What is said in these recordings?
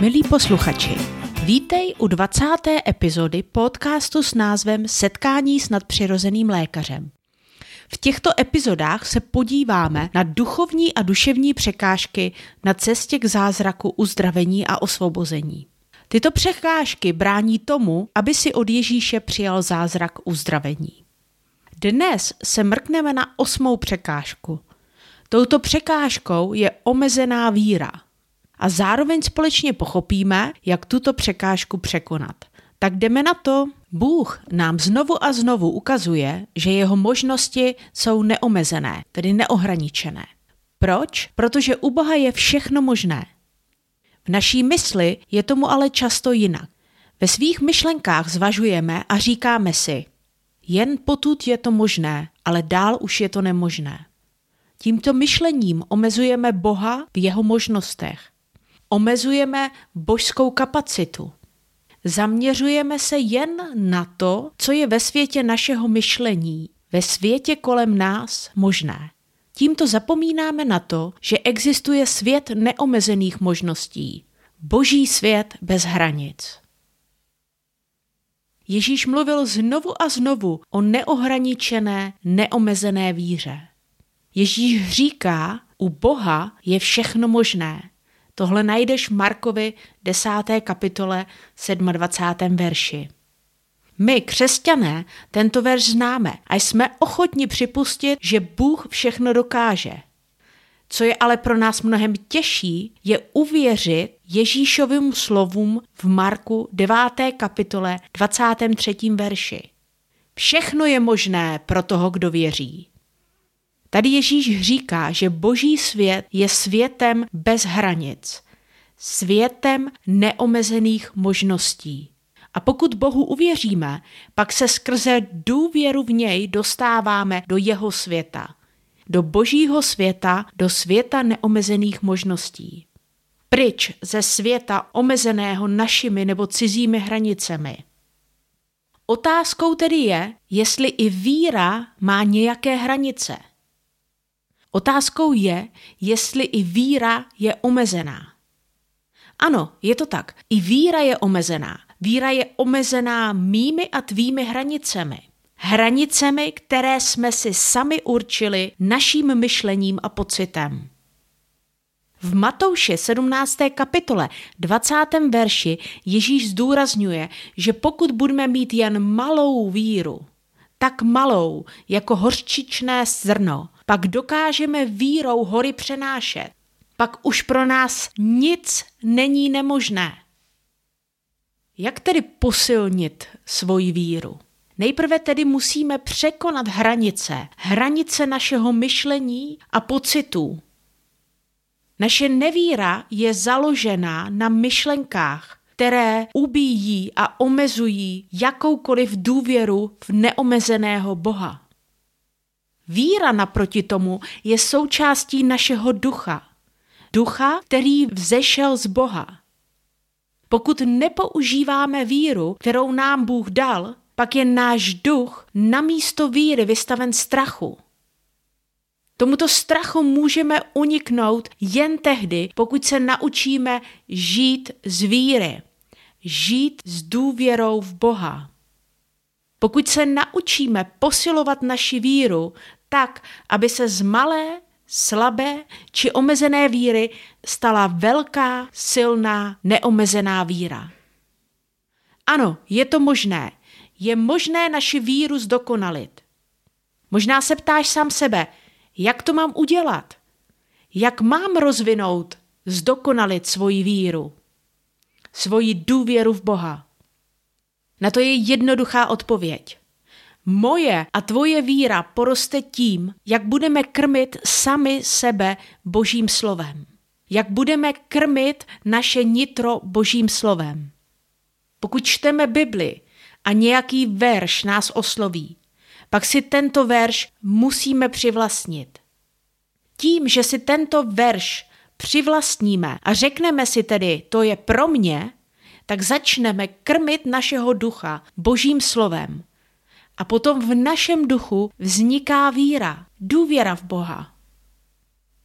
Milí posluchači, vítej u 20. epizody podcastu s názvem Setkání s nadpřirozeným lékařem. V těchto epizodách se podíváme na duchovní a duševní překážky na cestě k zázraku uzdravení a osvobození. Tyto překážky brání tomu, aby si od Ježíše přijal zázrak uzdravení. Dnes se mrkneme na osmou překážku. Touto překážkou je omezená víra – a zároveň společně pochopíme, jak tuto překážku překonat. Tak jdeme na to. Bůh nám znovu a znovu ukazuje, že jeho možnosti jsou neomezené, tedy neohraničené. Proč? Protože u Boha je všechno možné. V naší mysli je tomu ale často jinak. Ve svých myšlenkách zvažujeme a říkáme si, jen potud je to možné, ale dál už je to nemožné. Tímto myšlením omezujeme Boha v jeho možnostech omezujeme božskou kapacitu. Zaměřujeme se jen na to, co je ve světě našeho myšlení, ve světě kolem nás možné. Tímto zapomínáme na to, že existuje svět neomezených možností, boží svět bez hranic. Ježíš mluvil znovu a znovu o neohraničené, neomezené víře. Ježíš říká, u Boha je všechno možné. Tohle najdeš v Markovi 10. kapitole 27. verši. My, křesťané, tento verš známe a jsme ochotni připustit, že Bůh všechno dokáže. Co je ale pro nás mnohem těžší, je uvěřit Ježíšovým slovům v Marku 9. kapitole 23. verši. Všechno je možné pro toho, kdo věří. Tady Ježíš říká, že boží svět je světem bez hranic, světem neomezených možností. A pokud Bohu uvěříme, pak se skrze důvěru v něj dostáváme do jeho světa. Do božího světa, do světa neomezených možností. Pryč ze světa omezeného našimi nebo cizími hranicemi. Otázkou tedy je, jestli i víra má nějaké hranice – Otázkou je, jestli i víra je omezená. Ano, je to tak. I víra je omezená. Víra je omezená mými a tvými hranicemi. Hranicemi, které jsme si sami určili naším myšlením a pocitem. V Matouši 17. kapitole 20. verši Ježíš zdůrazňuje, že pokud budeme mít jen malou víru, tak malou jako hořčičné zrno, pak dokážeme vírou hory přenášet. Pak už pro nás nic není nemožné. Jak tedy posilnit svoji víru? Nejprve tedy musíme překonat hranice, hranice našeho myšlení a pocitů. Naše nevíra je založená na myšlenkách, které ubíjí a omezují jakoukoliv důvěru v neomezeného Boha. Víra naproti tomu je součástí našeho ducha. Ducha, který vzešel z Boha. Pokud nepoužíváme víru, kterou nám Bůh dal, pak je náš duch na místo víry vystaven strachu. Tomuto strachu můžeme uniknout jen tehdy, pokud se naučíme žít z víry, žít s důvěrou v Boha. Pokud se naučíme posilovat naši víru, tak, aby se z malé, slabé či omezené víry stala velká, silná, neomezená víra. Ano, je to možné. Je možné naši víru zdokonalit. Možná se ptáš sám sebe, jak to mám udělat? Jak mám rozvinout, zdokonalit svoji víru? Svoji důvěru v Boha? Na to je jednoduchá odpověď. Moje a tvoje víra poroste tím, jak budeme krmit sami sebe božím slovem. Jak budeme krmit naše nitro božím slovem. Pokud čteme Bibli a nějaký verš nás osloví, pak si tento verš musíme přivlastnit. Tím, že si tento verš přivlastníme a řekneme si tedy, to je pro mě, tak začneme krmit našeho ducha božím slovem a potom v našem duchu vzniká víra, důvěra v Boha.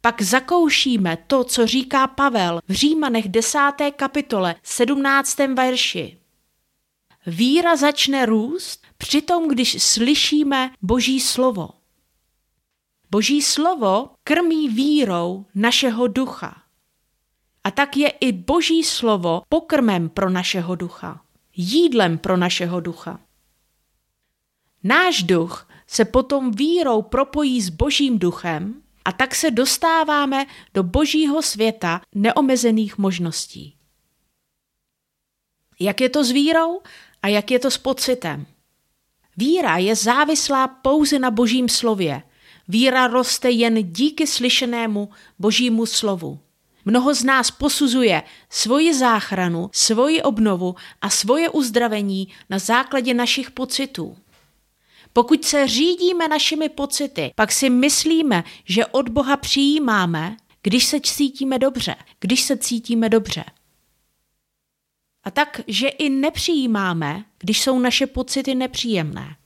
pak zakoušíme to, co říká Pavel v Římanech 10. kapitole 17. verši. Víra začne růst přitom, když slyšíme Boží slovo. Boží slovo krmí vírou našeho ducha. A tak je i Boží slovo pokrmem pro našeho ducha, jídlem pro našeho ducha. Náš duch se potom vírou propojí s Božím duchem a tak se dostáváme do Božího světa neomezených možností. Jak je to s vírou a jak je to s pocitem? Víra je závislá pouze na Božím slově. Víra roste jen díky slyšenému Božímu slovu. Mnoho z nás posuzuje svoji záchranu, svoji obnovu a svoje uzdravení na základě našich pocitů. Pokud se řídíme našimi pocity, pak si myslíme, že od Boha přijímáme, když se cítíme dobře, když se cítíme dobře. A tak, že i nepřijímáme, když jsou naše pocity nepříjemné.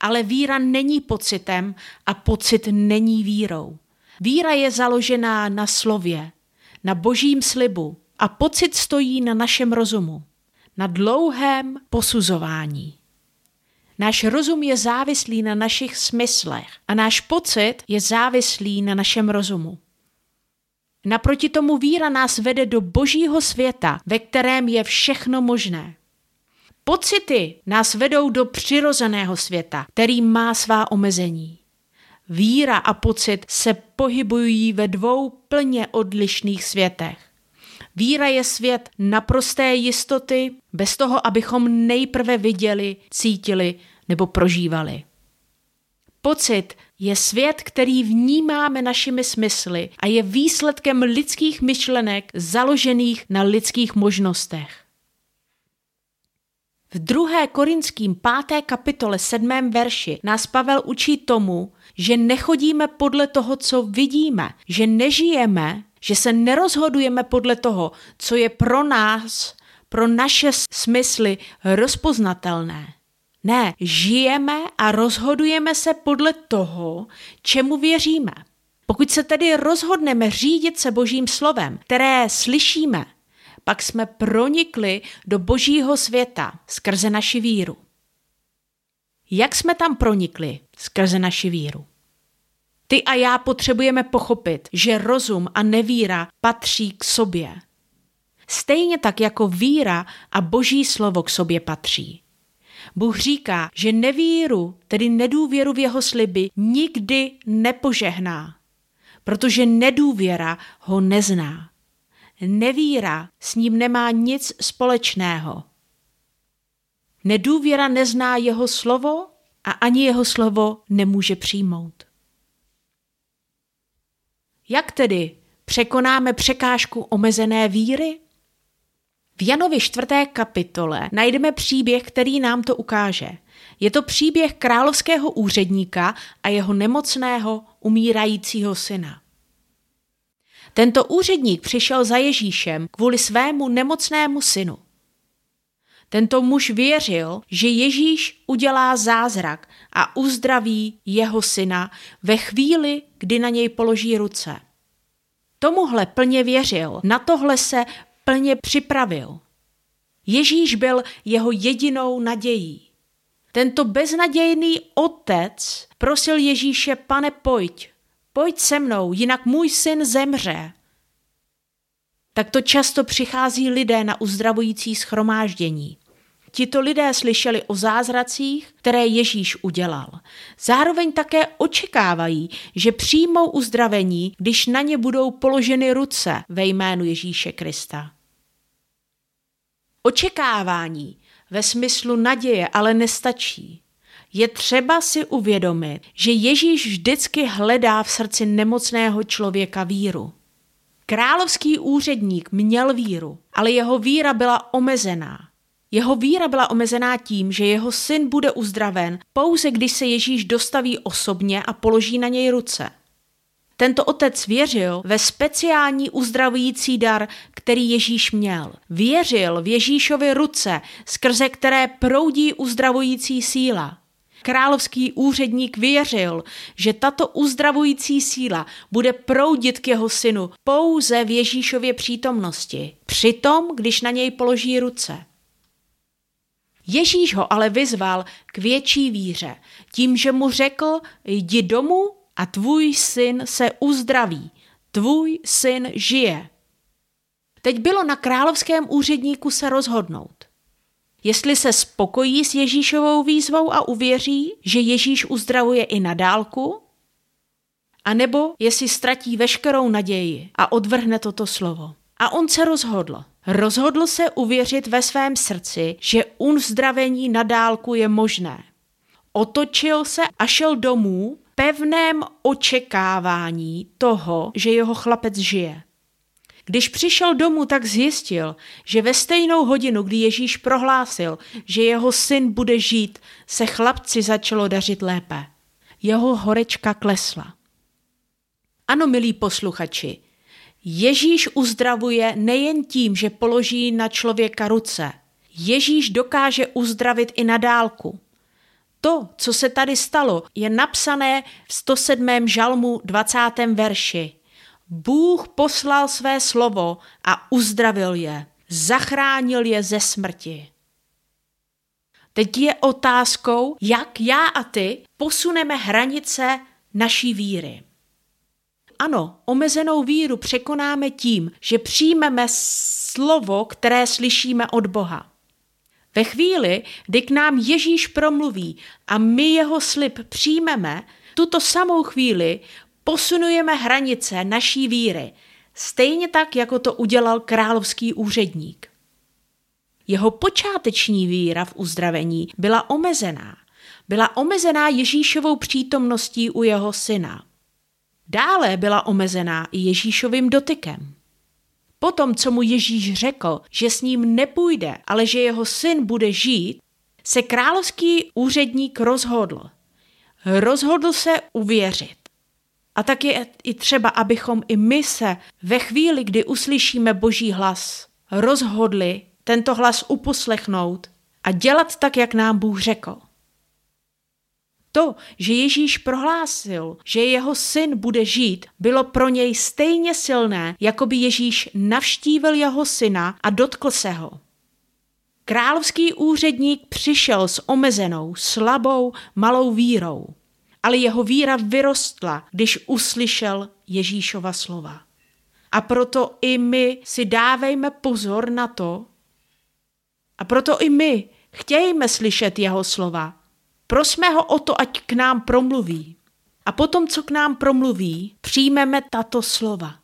Ale víra není pocitem a pocit není vírou. Víra je založená na slově, na božím slibu a pocit stojí na našem rozumu, na dlouhém posuzování. Náš rozum je závislý na našich smyslech a náš pocit je závislý na našem rozumu. Naproti tomu víra nás vede do božího světa, ve kterém je všechno možné. Pocity nás vedou do přirozeného světa, který má svá omezení. Víra a pocit se pohybují ve dvou plně odlišných světech. Víra je svět naprosté jistoty, bez toho, abychom nejprve viděli, cítili nebo prožívali. Pocit je svět, který vnímáme našimi smysly a je výsledkem lidských myšlenek založených na lidských možnostech. V 2. Korinským 5. kapitole 7. verši nás Pavel učí tomu, že nechodíme podle toho, co vidíme, že nežijeme, že se nerozhodujeme podle toho, co je pro nás, pro naše smysly rozpoznatelné. Ne, žijeme a rozhodujeme se podle toho, čemu věříme. Pokud se tedy rozhodneme řídit se Božím slovem, které slyšíme, pak jsme pronikli do Božího světa skrze naši víru. Jak jsme tam pronikli skrze naši víru? Ty a já potřebujeme pochopit, že rozum a nevíra patří k sobě. Stejně tak jako víra a Boží slovo k sobě patří. Bůh říká, že nevíru, tedy nedůvěru v jeho sliby, nikdy nepožehná, protože nedůvěra ho nezná. Nevíra s ním nemá nic společného. Nedůvěra nezná jeho slovo a ani jeho slovo nemůže přijmout. Jak tedy překonáme překážku omezené víry? V Janovi čtvrté kapitole najdeme příběh, který nám to ukáže. Je to příběh královského úředníka a jeho nemocného, umírajícího syna. Tento úředník přišel za Ježíšem kvůli svému nemocnému synu. Tento muž věřil, že Ježíš udělá zázrak a uzdraví jeho syna ve chvíli, kdy na něj položí ruce. Tomuhle plně věřil, na tohle se plně připravil. Ježíš byl jeho jedinou nadějí. Tento beznadějný otec prosil Ježíše, pane, pojď, pojď se mnou, jinak můj syn zemře. Tak to často přichází lidé na uzdravující schromáždění. Tito lidé slyšeli o zázracích, které Ježíš udělal. Zároveň také očekávají, že přijmou uzdravení, když na ně budou položeny ruce ve jménu Ježíše Krista. Očekávání ve smyslu naděje ale nestačí. Je třeba si uvědomit, že Ježíš vždycky hledá v srdci nemocného člověka víru. Královský úředník měl víru, ale jeho víra byla omezená. Jeho víra byla omezená tím, že jeho syn bude uzdraven pouze když se Ježíš dostaví osobně a položí na něj ruce. Tento otec věřil ve speciální uzdravující dar, který Ježíš měl. Věřil v Ježíšovy ruce, skrze které proudí uzdravující síla. Královský úředník věřil, že tato uzdravující síla bude proudit k jeho synu pouze v Ježíšově přítomnosti, přitom, když na něj položí ruce. Ježíš ho ale vyzval k větší víře, tím, že mu řekl, jdi domů a tvůj syn se uzdraví, tvůj syn žije. Teď bylo na královském úředníku se rozhodnout. Jestli se spokojí s Ježíšovou výzvou a uvěří, že Ježíš uzdravuje i na dálku, anebo jestli ztratí veškerou naději a odvrhne toto slovo. A on se rozhodl. Rozhodl se uvěřit ve svém srdci, že uzdravení na dálku je možné. Otočil se a šel domů pevném očekávání toho, že jeho chlapec žije. Když přišel domů, tak zjistil, že ve stejnou hodinu, kdy Ježíš prohlásil, že jeho syn bude žít, se chlapci začalo dařit lépe. Jeho horečka klesla. Ano, milí posluchači, Ježíš uzdravuje nejen tím, že položí na člověka ruce. Ježíš dokáže uzdravit i na dálku. To, co se tady stalo, je napsané v 107. žalmu 20. verši. Bůh poslal své slovo a uzdravil je, zachránil je ze smrti. Teď je otázkou, jak já a ty posuneme hranice naší víry. Ano, omezenou víru překonáme tím, že přijmeme slovo, které slyšíme od Boha. Ve chvíli, kdy k nám Ježíš promluví a my jeho slib přijmeme, tuto samou chvíli posunujeme hranice naší víry, stejně tak, jako to udělal královský úředník. Jeho počáteční víra v uzdravení byla omezená. Byla omezená Ježíšovou přítomností u jeho syna. Dále byla omezená i Ježíšovým dotykem. Potom, co mu Ježíš řekl, že s ním nepůjde, ale že jeho syn bude žít, se královský úředník rozhodl. Rozhodl se uvěřit. A tak je i třeba, abychom i my se ve chvíli, kdy uslyšíme Boží hlas, rozhodli tento hlas uposlechnout a dělat tak, jak nám Bůh řekl. To, že Ježíš prohlásil, že jeho syn bude žít, bylo pro něj stejně silné, jako by Ježíš navštívil jeho syna a dotkl se ho. Královský úředník přišel s omezenou, slabou, malou vírou ale jeho víra vyrostla, když uslyšel Ježíšova slova. A proto i my si dávejme pozor na to, a proto i my chtějme slyšet jeho slova. Prosme ho o to, ať k nám promluví. A potom, co k nám promluví, přijmeme tato slova.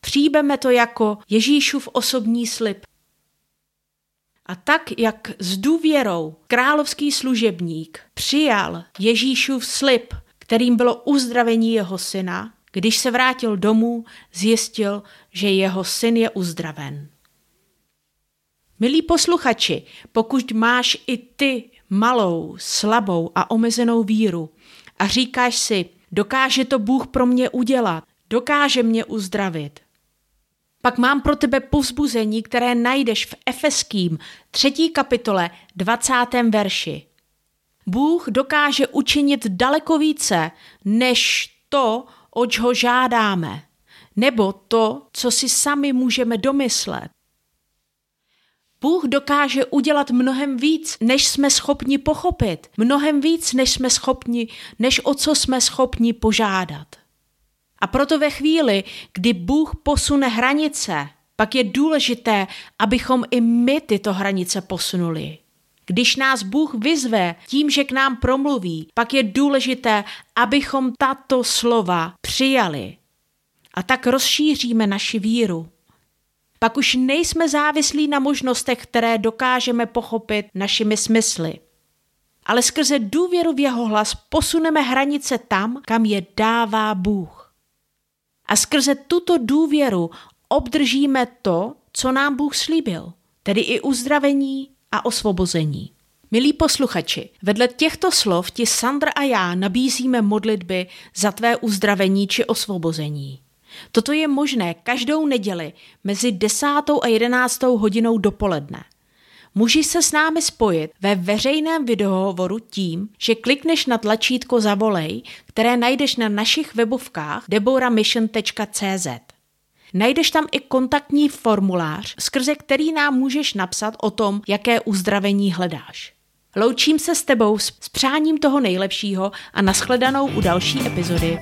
Přijmeme to jako Ježíšův osobní slib. A tak, jak s důvěrou královský služebník přijal Ježíšův slib, kterým bylo uzdravení jeho syna, když se vrátil domů, zjistil, že jeho syn je uzdraven. Milí posluchači, pokud máš i ty malou, slabou a omezenou víru a říkáš si, dokáže to Bůh pro mě udělat, dokáže mě uzdravit, pak mám pro tebe povzbuzení, které najdeš v Efeským 3. kapitole 20. verši. Bůh dokáže učinit daleko více, než to, oč ho žádáme, nebo to, co si sami můžeme domyslet. Bůh dokáže udělat mnohem víc, než jsme schopni pochopit, mnohem víc, než jsme schopni, než o co jsme schopni požádat. A proto ve chvíli, kdy Bůh posune hranice, pak je důležité, abychom i my tyto hranice posunuli. Když nás Bůh vyzve tím, že k nám promluví, pak je důležité, abychom tato slova přijali. A tak rozšíříme naši víru. Pak už nejsme závislí na možnostech, které dokážeme pochopit našimi smysly. Ale skrze důvěru v jeho hlas posuneme hranice tam, kam je dává Bůh. A skrze tuto důvěru obdržíme to, co nám Bůh slíbil, tedy i uzdravení a osvobození. Milí posluchači, vedle těchto slov ti Sandra a já nabízíme modlitby za tvé uzdravení či osvobození. Toto je možné každou neděli mezi 10. a 11. hodinou dopoledne. Můžeš se s námi spojit ve veřejném videohovoru tím, že klikneš na tlačítko Zavolej, které najdeš na našich webovkách deboramission.cz. Najdeš tam i kontaktní formulář, skrze který nám můžeš napsat o tom, jaké uzdravení hledáš. Loučím se s tebou s přáním toho nejlepšího a nashledanou u další epizody